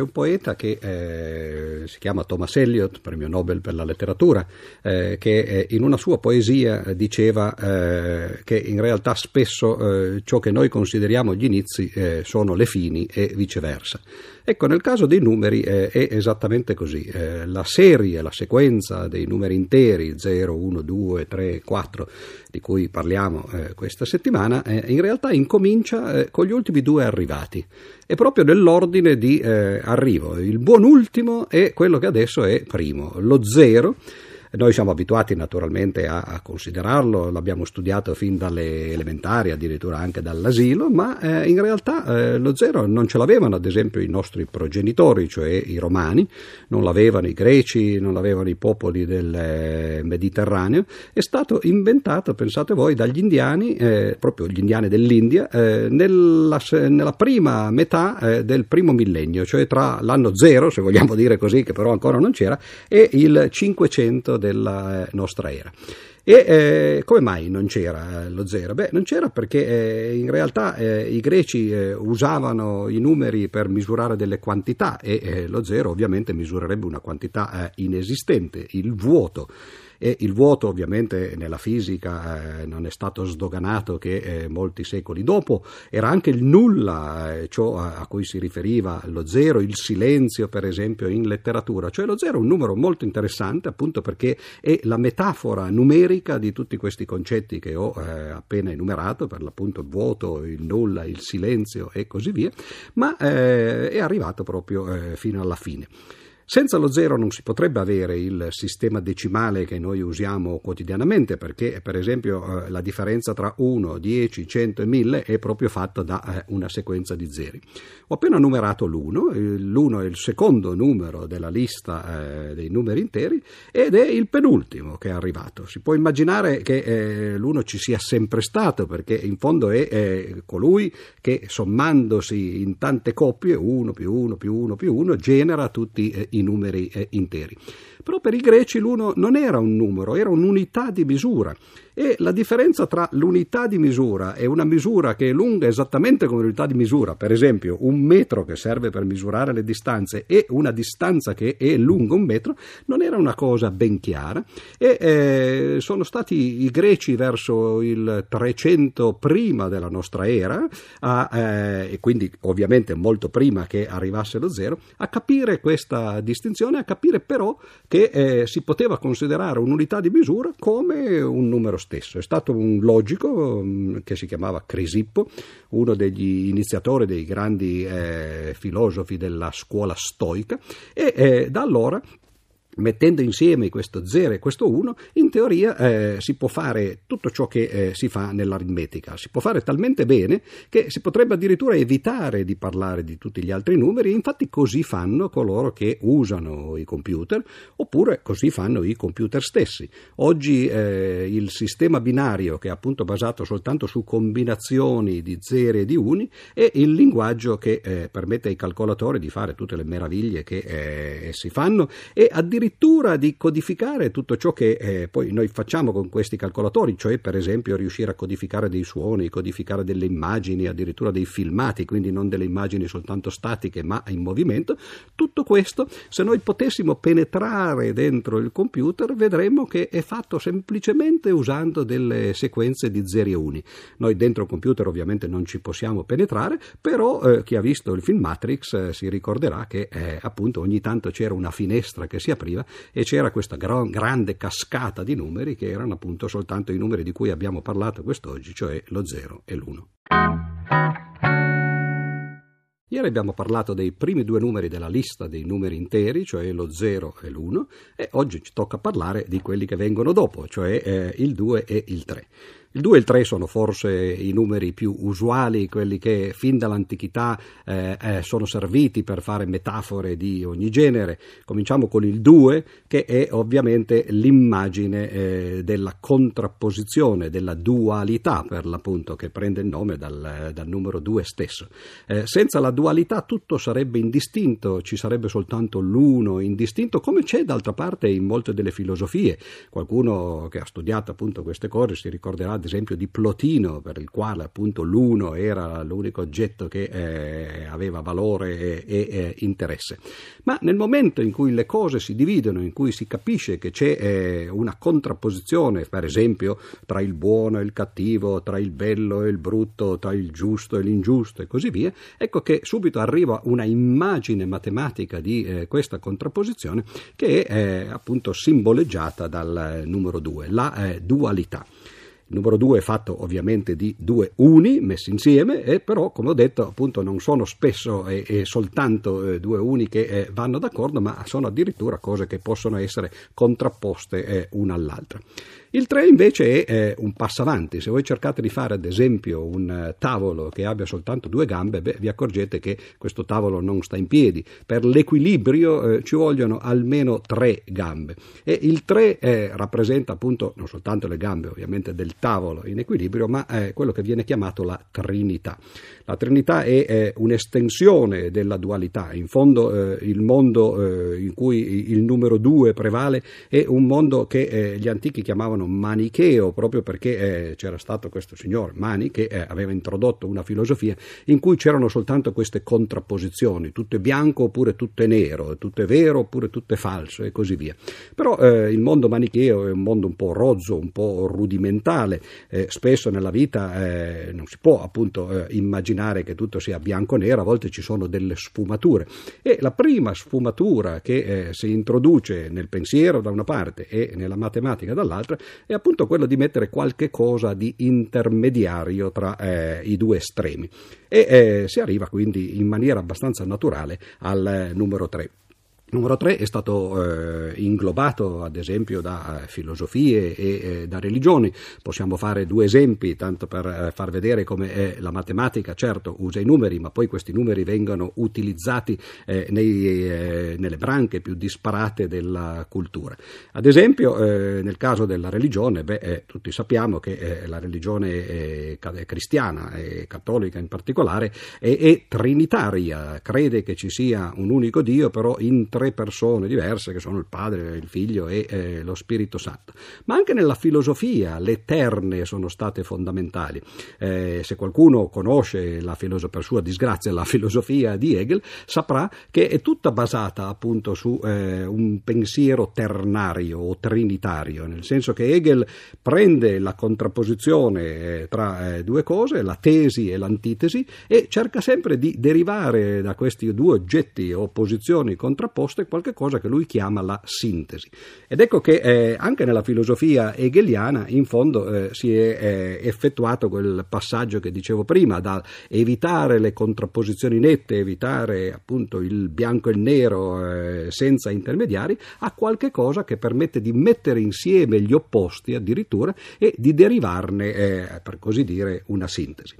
c'è un poeta che eh, si chiama Thomas Eliot, premio Nobel per la letteratura, eh, che eh, in una sua poesia diceva eh, che in realtà spesso eh, ciò che noi consideriamo gli inizi eh, sono le fini e viceversa. Ecco, nel caso dei numeri è esattamente così. la serie, la sequenza dei numeri interi 0, 1, 2, 3, 4, di cui parliamo questa settimana, in realtà incomincia con gli ultimi due arrivati è proprio nell'ordine di eh, arrivo. Il buon ultimo è quello che adesso è primo, lo zero noi siamo abituati naturalmente a, a, considerarlo, l'abbiamo studiato fin dalle elementari, addirittura anche dall'asilo, ma eh, in realtà eh, lo zero non ce l'avevano ad esempio i nostri progenitori, cioè i romani, non l'avevano i greci, non l'avevano i popoli del eh, Mediterraneo, è stato inventato, pensate voi, dagli indiani, eh, proprio gli indiani dell'India, eh, nella, nella, prima metà eh, del primo millennio, cioè tra l'anno zero, se vogliamo dire così, che però ancora non c'era, e il 500 della eh, nostra era. E eh, come mai non c'era lo zero? Beh, non c'era perché eh, in realtà eh, i greci eh, usavano i numeri per misurare delle quantità e eh, lo zero ovviamente misurerebbe una quantità inesistente, il vuoto e il vuoto ovviamente nella fisica eh, non è stato sdoganato che eh, molti secoli dopo, era anche il nulla, eh, ciò a, a, cui si riferiva lo zero, il silenzio per esempio in letteratura, cioè lo zero è un numero molto interessante appunto perché è la metafora numerica di tutti questi concetti che ho eh, appena enumerato, per l'appunto il vuoto, il nulla, il silenzio e così via, ma eh, è arrivato proprio eh, fino alla fine. Senza lo zero non si potrebbe avere il sistema decimale che noi usiamo quotidianamente, perché per esempio eh, la differenza tra 1, 10, 100 e 1000 è proprio fatta da eh, una sequenza di zeri. Ho appena numerato l'1, l'1 è il secondo numero della lista eh, dei numeri interi ed è il penultimo che è arrivato. Si può immaginare che eh, l'1 ci sia sempre stato, perché in fondo è colui che sommandosi in tante coppie, 1 più 1 più 1 più 1, genera tutti i i numeri eh, interi. Però per i greci l'uno non era un numero, era un'unità di misura e la differenza tra l'unità di misura e una misura che è lunga esattamente come l'unità di misura, per esempio un metro che serve per misurare le distanze e una distanza che è lunga un metro, non era una cosa ben chiara. E eh, sono stati i greci verso il 300 prima della nostra era, a, eh, e quindi ovviamente molto prima che arrivasse lo zero, a capire questa distinzione, a capire però che eh, si poteva considerare un'unità di misura come un numero stesso. È stato un logico mm, che si chiamava Crisippo, uno degli iniziatori dei grandi eh, filosofi della scuola stoica, e eh, da allora mettendo insieme questo 0 e questo 1, in teoria eh, si può fare tutto ciò che eh, si fa nell'aritmetica. Si può fare talmente bene che si potrebbe addirittura evitare di parlare di tutti gli altri numeri, infatti così fanno coloro che usano i computer, oppure così fanno i computer stessi. Oggi eh, il sistema binario, che è appunto basato soltanto su combinazioni di zeri e di uni, è il linguaggio che eh, permette ai calcolatori di fare tutte le meraviglie che eh, essi fanno e addirittura addirittura di codificare tutto ciò che eh, poi noi facciamo con questi calcolatori, cioè per esempio riuscire a codificare dei suoni, codificare delle immagini, addirittura dei filmati, quindi non delle immagini soltanto statiche ma in movimento, tutto questo se noi potessimo penetrare dentro il computer vedremmo che è fatto semplicemente usando delle sequenze di zeri e uni. Noi dentro il computer ovviamente non ci possiamo penetrare, però eh, chi ha visto il film Matrix eh, si ricorderà che eh, appunto ogni tanto c'era una finestra che si apriva e c'era questa gra- grande cascata di numeri che erano appunto soltanto i numeri di cui abbiamo parlato quest'oggi, cioè lo 0 e l'1. Ieri abbiamo parlato dei primi due numeri della lista dei numeri interi, cioè lo 0 e l'1, e oggi ci tocca parlare di quelli che vengono dopo, cioè eh, il 2 e il 3. Il 2 e il 3 sono forse i numeri più usuali, quelli che fin dall'antichità eh, eh, sono serviti per fare metafore di ogni genere. Cominciamo con il 2, che è ovviamente l'immagine eh, della contrapposizione, della dualità per l'appunto, che prende il nome dal, dal numero 2 stesso. Eh, senza la dualità tutto sarebbe indistinto, ci sarebbe soltanto l'uno indistinto, come c'è d'altra parte in molte delle filosofie. Qualcuno che ha studiato appunto queste cose si ricorderà ad esempio di Plotino, per il quale appunto l'uno era l'unico oggetto che eh, aveva valore e, e eh, interesse. Ma nel momento in cui le cose si dividono, in cui si capisce che c'è eh, una contrapposizione, per esempio, tra il buono e il cattivo, tra il bello e il brutto, tra il giusto e l'ingiusto e così via, ecco che subito arriva una immagine matematica di eh, questa contrapposizione che è eh, appunto simboleggiata dal numero 2, la eh, dualità. Il numero 2 è fatto ovviamente di due uni messi insieme, e però, come ho detto, appunto non sono spesso e, e soltanto eh, due uni che eh, vanno d'accordo, ma sono addirittura cose che possono essere contrapposte eh, una all'altra. Il 3 invece è eh, un passo avanti. Se voi cercate di fare ad esempio un eh, tavolo che abbia soltanto due gambe, beh, vi accorgete che questo tavolo non sta in piedi. Per l'equilibrio eh, ci vogliono almeno tre gambe e il 3 eh, rappresenta appunto non soltanto le gambe ovviamente del tavolo in equilibrio, ma quello che viene chiamato la Trinità. La Trinità è, è un'estensione della dualità. In fondo eh, il mondo eh, in cui il numero 2 prevale è un mondo che eh, gli antichi chiamavano manicheo, proprio perché eh, c'era stato questo signor Mani che eh, aveva introdotto una filosofia in cui c'erano soltanto queste contrapposizioni, tutto è bianco oppure tutto è nero, tutto è vero oppure tutto è falso e così via. Però eh, il mondo manicheo è un mondo un po' rozzo, un po' rudimentale, spesso nella vita non si può appunto immaginare immaginare che tutto sia bianco-nero, a volte ci sono delle sfumature. E la prima sfumatura che eh, si introduce nel pensiero da una parte e nella matematica dall'altra è appunto quella di mettere qualche cosa di intermediario tra eh, i due estremi. E eh, si arriva quindi in maniera abbastanza naturale al eh, numero 3. Numero 3 è stato eh, inglobato ad esempio da eh, filosofie e eh, da religioni. Possiamo fare due esempi, tanto per eh, far vedere come la matematica, certo, usa i numeri, ma poi questi numeri vengono utilizzati eh, nei, nelle branche più disparate della cultura. Ad esempio, nel caso della religione, beh, tutti sappiamo che la religione cristiana e cattolica in particolare è, è, trinitaria, crede che ci sia un unico Dio, però in tre persone diverse che sono il Padre, il Figlio e eh, lo Spirito Santo. Ma anche nella filosofia le terne sono state fondamentali. Eh, se qualcuno conosce la filosofia, per sua disgrazia, la filosofia di Hegel, saprà che è tutta basata appunto su eh, un pensiero ternario o trinitario, nel senso che Hegel prende la contrapposizione eh, tra eh, due cose, la tesi e l'antitesi, e cerca sempre di derivare da questi due oggetti o posizioni contrapposte proposto è qualcosa che lui chiama la sintesi. Ed ecco che eh, anche nella filosofia hegeliana in fondo eh, si è eh, effettuato quel passaggio che dicevo prima, da evitare le contrapposizioni nette, evitare appunto il bianco e il nero eh, senza intermediari, a qualche cosa che permette di mettere insieme gli opposti addirittura e di derivarne, eh, per così dire, una sintesi.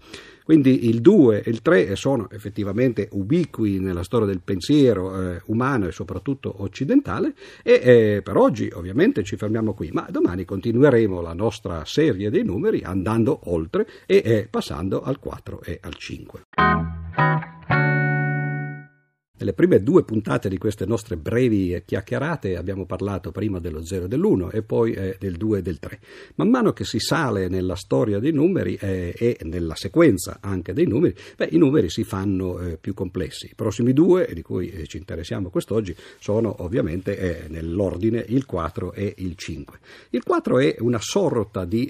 Quindi il 2 e il 3 sono effettivamente ubiqui nella storia del pensiero eh, umano e soprattutto occidentale e eh, per oggi ovviamente ci fermiamo qui, ma domani continueremo la nostra serie dei numeri andando oltre e eh, passando al 4 e al 5. Nelle prime due puntate di queste nostre brevi chiacchierate abbiamo parlato prima dello 0 e dell'1 e poi eh, del 2 e del 3. Man mano che si sale nella storia dei numeri eh, e nella sequenza anche dei numeri, beh, i numeri si fanno eh, più complessi. I prossimi due, di cui eh, ci interessiamo quest'oggi, sono ovviamente eh, nell'ordine il 4 e il 5. Il 4 è una sorta di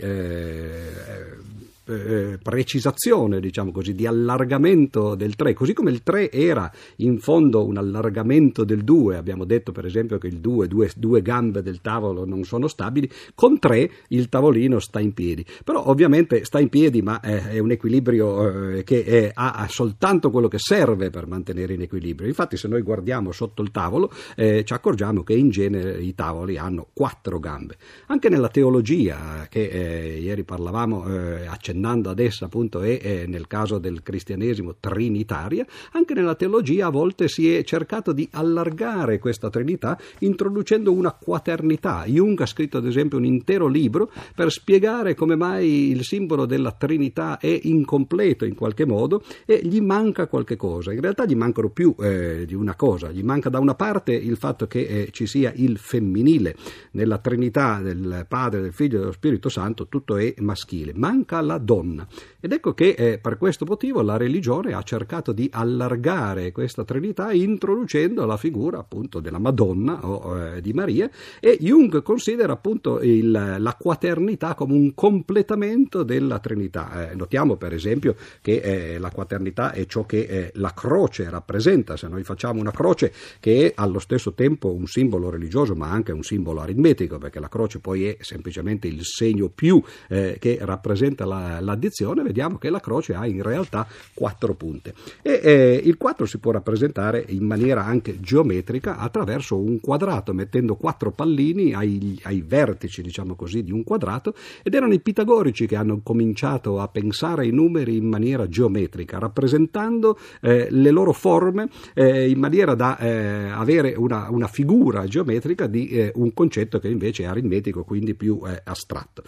eh, eh, precisazione, diciamo così, di allargamento del 3, così come il 3 era in fondo un allargamento del 2, abbiamo detto per esempio che il 2, due, due gambe del tavolo non sono stabili, con 3 il tavolino sta in piedi, però ovviamente sta in piedi ma è, è un equilibrio eh, che è, ha soltanto quello che serve per mantenere in equilibrio, infatti se noi guardiamo sotto il tavolo eh, ci accorgiamo che in genere i tavoli hanno quattro gambe, anche nella teologia che eh, ieri parlavamo, eh, accennavamo accennando ad essa appunto è, è nel caso del cristianesimo trinitaria, anche nella teologia a volte si è cercato di allargare questa trinità introducendo una quaternità. Jung ha scritto ad esempio un intero libro per spiegare come mai il simbolo della trinità è incompleto in qualche modo e gli manca qualche cosa. In realtà gli mancano più eh, di una cosa, gli manca da una parte il fatto che eh, ci sia il femminile nella trinità del Padre, del Figlio e dello Spirito Santo, tutto è maschile, manca la donna. Ed ecco che eh, per questo motivo la religione ha cercato di allargare questa trinità introducendo la figura appunto della Madonna o eh, di Maria e Jung considera appunto il, la quaternità come un completamento della trinità. Eh, notiamo per esempio che eh, la quaternità è ciò che eh, la croce rappresenta, se noi facciamo una croce che è allo stesso tempo un simbolo religioso ma anche un simbolo aritmetico perché la croce poi è semplicemente il segno più eh, che rappresenta la, l'addizione, vediamo che la croce ha in realtà quattro punte. E eh, il 4 si può rappresentare in maniera anche geometrica attraverso un quadrato, mettendo quattro pallini ai, ai vertici, diciamo così, di un quadrato, ed erano i pitagorici che hanno cominciato a pensare ai numeri in maniera geometrica, rappresentando eh, le loro forme eh, in maniera da eh, avere una, una, figura geometrica di eh, un concetto che invece è aritmetico, quindi più eh, astratto.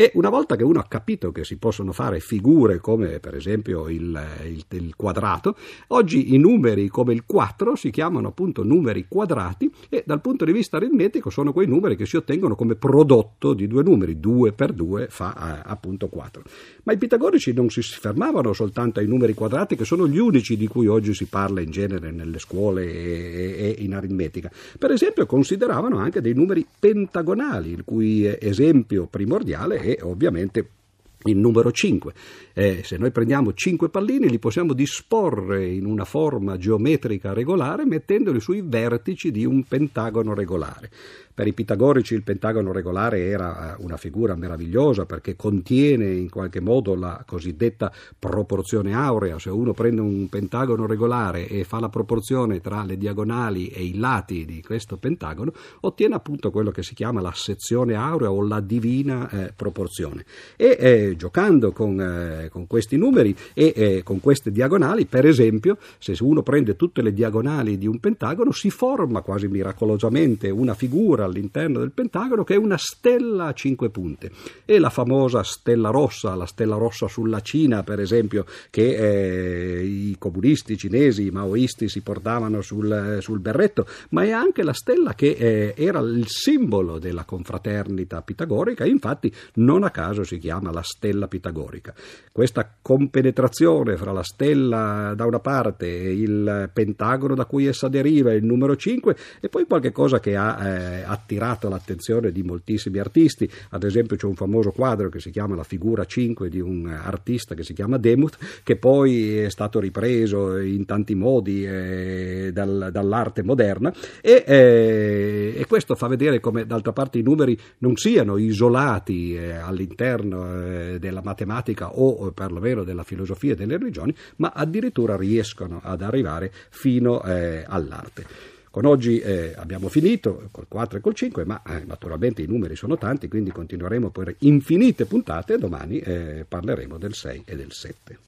E una volta che uno ha capito che si possono fare figure come per esempio il, il, il, quadrato, oggi i numeri come il 4 si chiamano appunto numeri quadrati e dal punto di vista aritmetico sono quei numeri che si ottengono come prodotto di due numeri, 2 per 2 fa eh, appunto 4. Ma i pitagorici non si fermavano soltanto ai numeri quadrati che sono gli unici di cui oggi si parla in genere nelle scuole e, e in aritmetica. Per esempio consideravano anche dei numeri pentagonali, il cui esempio primordiale è ovviamente il numero 5. Eh, se noi prendiamo 5 pallini li possiamo disporre in una forma geometrica regolare mettendoli sui vertici di un pentagono regolare. Per i pitagorici il pentagono regolare era eh, una figura meravigliosa perché contiene in qualche modo la cosiddetta proporzione aurea. Se uno prende un pentagono regolare e fa la proporzione tra le diagonali e i lati di questo pentagono, ottiene appunto quello che si chiama la sezione aurea o la divina eh, proporzione. E eh, giocando con, eh, con, questi numeri e eh, con queste diagonali, per esempio, se uno prende tutte le diagonali di un pentagono, si forma quasi miracolosamente una figura all'interno del Pentagono che è una stella a cinque punte. E la famosa stella rossa, la stella rossa sulla Cina, per esempio, che eh, i comunisti cinesi, i maoisti si portavano sul, sul berretto, ma è anche la stella che eh, era il simbolo della confraternita pitagorica, infatti non a caso si chiama la stella pitagorica. Questa compenetrazione fra la stella da una parte e il pentagono da cui essa deriva, il numero 5, e poi qualche cosa che ha eh, attirato l'attenzione di moltissimi artisti. Ad esempio c'è un famoso quadro che si chiama La figura 5 di un artista che si chiama Demuth, che poi è stato ripreso in tanti modi eh, dal, dall'arte moderna e, eh, e, questo fa vedere come d'altra parte i numeri non siano isolati eh, all'interno eh, della matematica o perlomeno della filosofia e delle religioni, ma addirittura riescono ad arrivare fino eh, all'arte. Con oggi eh, abbiamo finito col 4 e col 5, ma eh, naturalmente i numeri sono tanti, quindi continueremo per infinite puntate e domani eh, parleremo del 6 e del 7.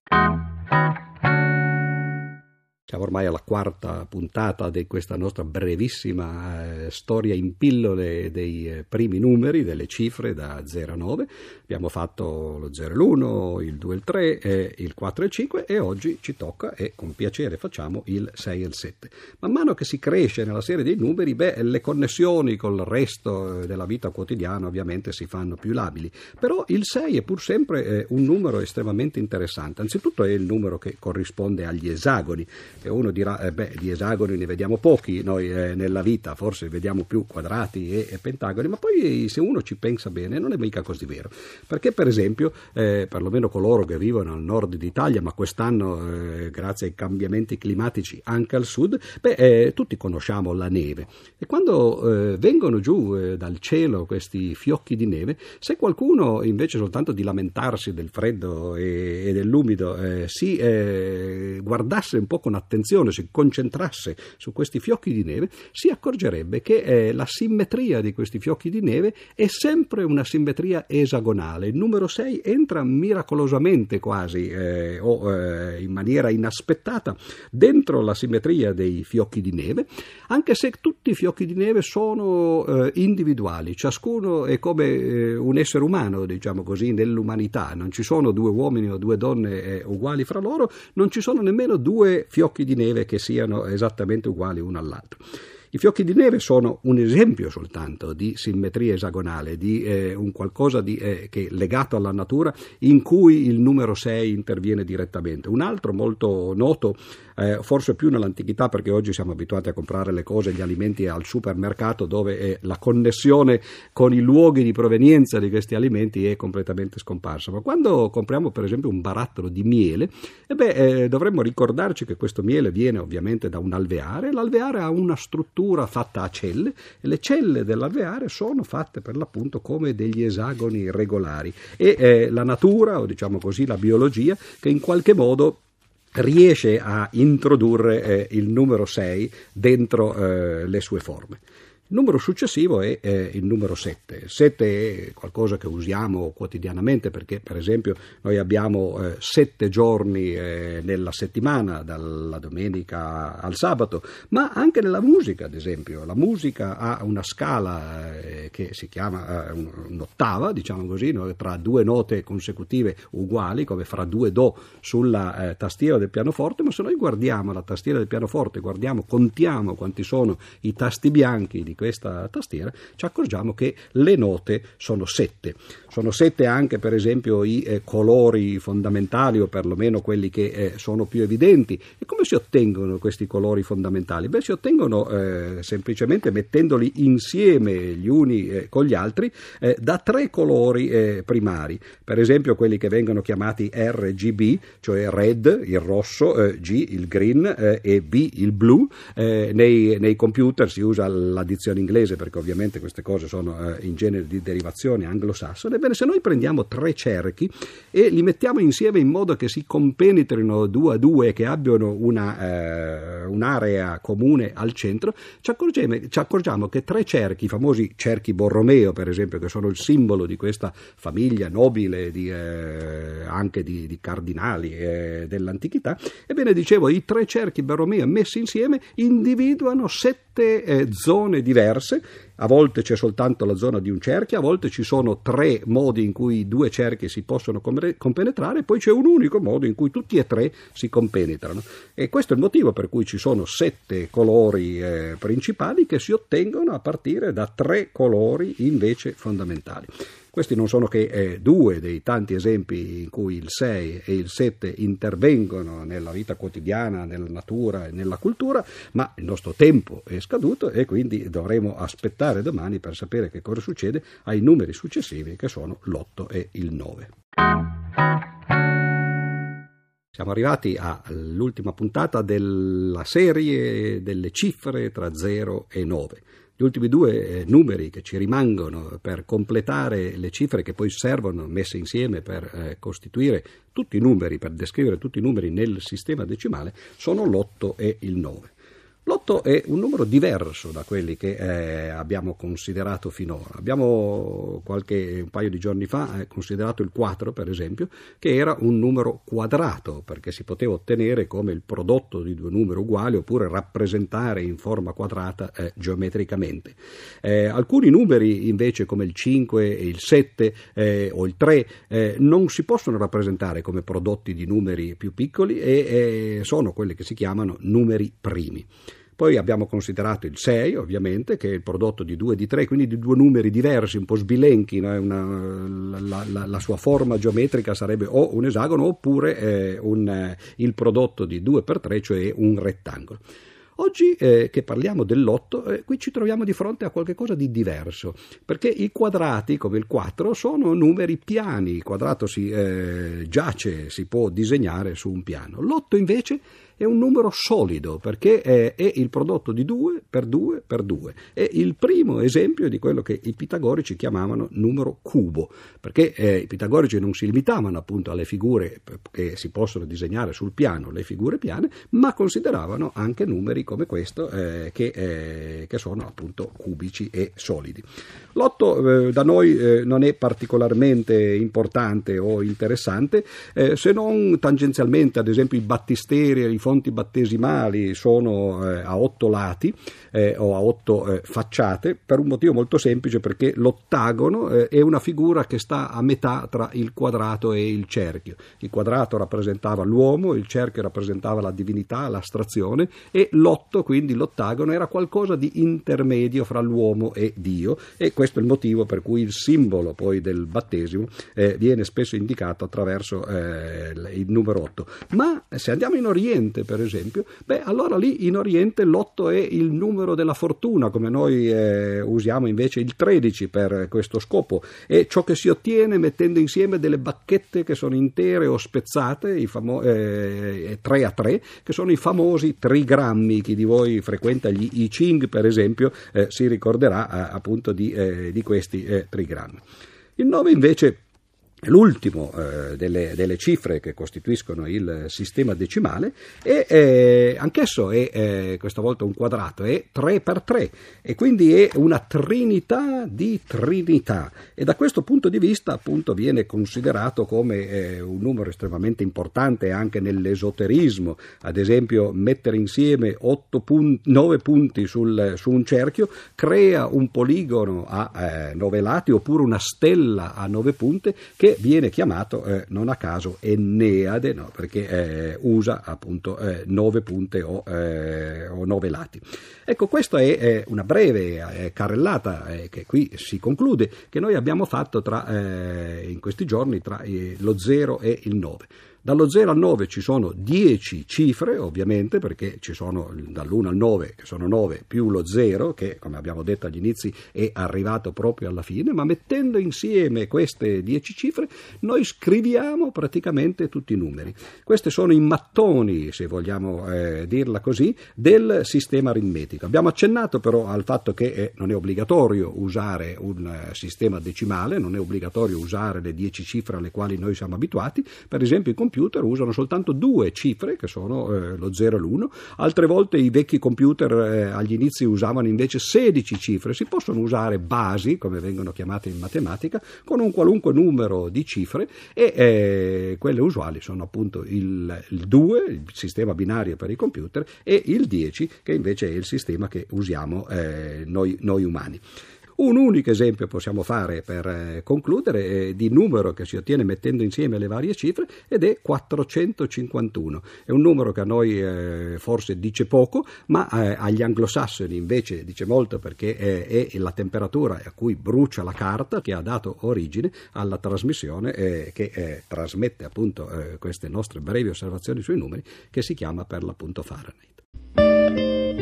Siamo ormai alla quarta puntata di questa nostra brevissima eh, storia in pillole dei eh, primi numeri, delle cifre da 0 a 9. Abbiamo fatto lo 0 e l'1, il 2 e il 3, eh, il 4 e il 5 e oggi ci tocca e con piacere facciamo il 6 e il 7. Man mano che si cresce nella serie dei numeri, beh, le connessioni col resto eh, della vita quotidiana ovviamente si fanno più labili, però il 6 è pur sempre eh, un numero estremamente interessante. Anzitutto è il numero che corrisponde agli esagoni e uno dirà, eh, beh, di esagoni ne vediamo pochi noi eh, nella vita, forse vediamo più quadrati e, e, pentagoni, ma poi se uno ci pensa bene non è mica così vero. Perché per esempio, eh, perlomeno coloro che vivono al nord d'Italia, ma quest'anno eh, grazie ai cambiamenti climatici anche al sud, beh, eh, tutti conosciamo la neve. E quando eh, vengono giù dal cielo questi fiocchi di neve, se qualcuno invece soltanto di lamentarsi del freddo e, e dell'umido si guardasse un po' con attenzione, l'attenzione si concentrasse su questi fiocchi di neve, si accorgerebbe che eh, la simmetria di questi fiocchi di neve è sempre una simmetria esagonale. Il numero 6 entra miracolosamente quasi eh, o eh, in maniera inaspettata dentro la simmetria dei fiocchi di neve, anche se tutti i fiocchi di neve sono eh, individuali, ciascuno è come eh, un essere umano, diciamo così, nell'umanità, non ci sono due uomini o due donne eh, uguali fra loro, non ci sono nemmeno due fiocchi di neve che siano esattamente uguali uno all'altro. I fiocchi di neve sono un esempio soltanto di simmetria esagonale, di eh, un qualcosa di, eh, che è legato alla natura in cui il numero 6 interviene direttamente. Un altro molto noto eh, forse più nell'antichità perché oggi siamo abituati a comprare le cose, gli alimenti al supermercato dove eh, la connessione con i luoghi di provenienza di questi alimenti è completamente scomparsa. Ma quando compriamo per esempio un barattolo di miele, eh beh, eh, dovremmo ricordarci che questo miele viene ovviamente da un alveare, l'alveare ha una struttura fatta a celle e le celle dell'alveare sono fatte per l'appunto come degli esagoni regolari e eh, la natura o diciamo così la biologia che in qualche modo riesce a introdurre eh, il numero 6 dentro eh, le sue forme. Il numero successivo è eh, il numero 7. 7 è qualcosa che usiamo quotidianamente perché, per esempio, noi abbiamo eh, 7 giorni eh, nella settimana, dalla domenica al sabato, ma anche nella musica, ad esempio. La musica ha una scala eh, che si chiama eh, un'ottava, diciamo così, no? tra due note consecutive uguali, come fra due do sulla eh, tastiera del pianoforte, ma se noi guardiamo la tastiera del pianoforte, guardiamo, contiamo quanti sono i tasti bianchi di questa tastiera, ci accorgiamo che le note sono sette. Sono sette anche per esempio i eh, colori fondamentali o perlomeno quelli che eh, sono più evidenti. E come si ottengono questi colori fondamentali? Beh, si ottengono eh, semplicemente mettendoli insieme gli uni eh, con gli altri eh, da tre colori eh, primari. Per esempio quelli che vengono chiamati RGB, cioè red, il rosso, G, il green e B, il blu. Nei, nei computer si usa l'addizione in inglese, perché ovviamente queste cose sono eh, in genere di derivazione anglosassone, ebbene se noi prendiamo tre cerchi e li mettiamo insieme in modo che si compenetrino due a due che abbiano una, eh, un'area comune al centro, ci accorgiamo, ci accorgiamo, che tre cerchi, i famosi cerchi Borromeo per esempio, che sono il simbolo di questa famiglia nobile di, eh, anche di, di cardinali eh, dell'antichità, ebbene dicevo, i tre cerchi Borromeo messi insieme individuano sette eh, zone diverse a volte c'è soltanto la zona di un cerchio, a volte ci sono tre modi in cui due cerchi si possono compenetrare poi c'è un unico modo in cui tutti e tre si compenetrano. E questo è il motivo per cui ci sono sette colori eh, principali che si ottengono a partire da tre colori invece fondamentali. Questi non sono che eh, due dei tanti esempi in cui il 6 e il 7 intervengono nella vita quotidiana, nella natura e nella cultura, ma il nostro tempo è scaduto e quindi dovremo aspettare domani per sapere che cosa succede ai numeri successivi che sono l'8 e il 9. Siamo arrivati all'ultima puntata della serie delle cifre tra 0 e 9. Gli ultimi due eh, numeri che ci rimangono per completare le cifre che poi servono messe insieme per eh, costituire tutti i numeri, per descrivere tutti i numeri nel sistema decimale, sono l'8 e il 9. L'8 è un numero diverso da quelli che eh, abbiamo considerato finora. Abbiamo qualche un paio di giorni fa eh, considerato il 4, per esempio, che era un numero quadrato, perché si poteva ottenere come il prodotto di due numeri uguali oppure rappresentare in forma quadrata eh, geometricamente. Eh, alcuni numeri invece come il 5 e il 7 eh, o il 3 eh, non si possono rappresentare come prodotti di numeri più piccoli e sono quelli che si chiamano numeri primi. Poi abbiamo considerato il 6, ovviamente, che è il prodotto di 2 e di 3, quindi di due numeri diversi, un po' sbilenchi. No? Una, la, la, la, sua forma geometrica sarebbe o un esagono oppure eh, un, eh, il prodotto di 2 per 3, cioè un rettangolo. Oggi eh, che parliamo dell'otto, eh, qui ci troviamo di fronte a qualcosa di diverso, perché i quadrati, come il 4, sono numeri piani, il quadrato si eh, giace, si può disegnare su un piano. L'otto invece è un numero solido perché è, è il prodotto di 2 per 2 per 2. È il primo esempio di quello che i pitagorici chiamavano numero cubo, perché eh, i pitagorici non si limitavano appunto alle figure che si possono disegnare sul piano, le figure piane, ma consideravano anche numeri come questo eh, che, eh, che, sono appunto cubici e solidi. L'otto eh, da noi eh, non è particolarmente importante o interessante, eh, se non tangenzialmente, ad esempio, i battisteri e i fonti battesimali sono eh, a otto lati eh, o a otto eh, facciate, per un motivo molto semplice, perché l'ottagono è una figura che sta a metà tra il quadrato e il cerchio. Il quadrato rappresentava l'uomo, il cerchio rappresentava la divinità, l'astrazione e l'otto, quindi l'ottagono, era qualcosa di intermedio fra l'uomo e Dio e questo è il motivo per cui il simbolo poi del battesimo eh, viene spesso indicato attraverso eh, il numero 8. Ma se andiamo in Oriente, per esempio, beh, allora lì in Oriente l'8 è il numero della fortuna, come noi eh, usiamo invece il 13 per questo scopo, è ciò che si ottiene mettendo insieme delle bacchette che sono intere o spezzate, famo- eh, 3 a 3, che sono i famosi trigrammi. Chi di voi frequenta gli I Ching, per esempio, eh, si ricorderà eh, appunto di eh, di questi eh, trigrammi. Il 9 invece l'ultimo eh, delle, delle, cifre che costituiscono il sistema decimale e eh, anch'esso è eh, questa volta un quadrato, è 3 per 3 e quindi è una trinità di trinità. E da questo punto di vista appunto viene considerato come eh, un numero estremamente importante anche nell'esoterismo, ad esempio mettere insieme punti, 9 punti sul, su un cerchio crea un poligono a 9 eh, lati oppure una stella a 9 punte che viene chiamato eh, non a caso Enneade, no, perché eh, usa appunto eh, nove punte o, eh, o, nove lati. Ecco, questa è una breve eh, carrellata eh, che qui si conclude, che noi abbiamo fatto tra, in questi giorni tra lo 0 e il 9. Dallo 0 al 9 ci sono 10 cifre, ovviamente, perché ci sono dall'1 al 9, che sono 9, più lo 0, che come abbiamo detto agli inizi è arrivato proprio alla fine, ma mettendo insieme queste 10 cifre noi scriviamo praticamente tutti i numeri. Questi sono i mattoni, se vogliamo eh, dirla così, del sistema aritmetico. Abbiamo accennato però al fatto che eh, non è obbligatorio usare un eh, sistema decimale, non è obbligatorio usare le 10 cifre alle quali noi siamo abituati, per esempio i computer usano soltanto due cifre, che sono eh, lo 0 e l'1, altre volte i vecchi computer eh, agli inizi usavano invece 16 cifre, si possono usare basi, come vengono chiamate in matematica, con un qualunque numero di cifre e eh, quelle usuali sono appunto il, il 2, il sistema binario per i computer, e il 10, che invece è il sistema che usiamo eh, noi, noi umani. Un unico esempio possiamo fare per eh, concludere eh, di numero che si ottiene mettendo insieme le varie cifre ed è 451. È un numero che a noi eh, forse dice poco, ma agli anglosassoni invece dice molto perché è, la temperatura a cui brucia la carta che ha dato origine alla trasmissione che trasmette appunto queste nostre brevi osservazioni sui numeri che si chiama per l'appunto Fahrenheit.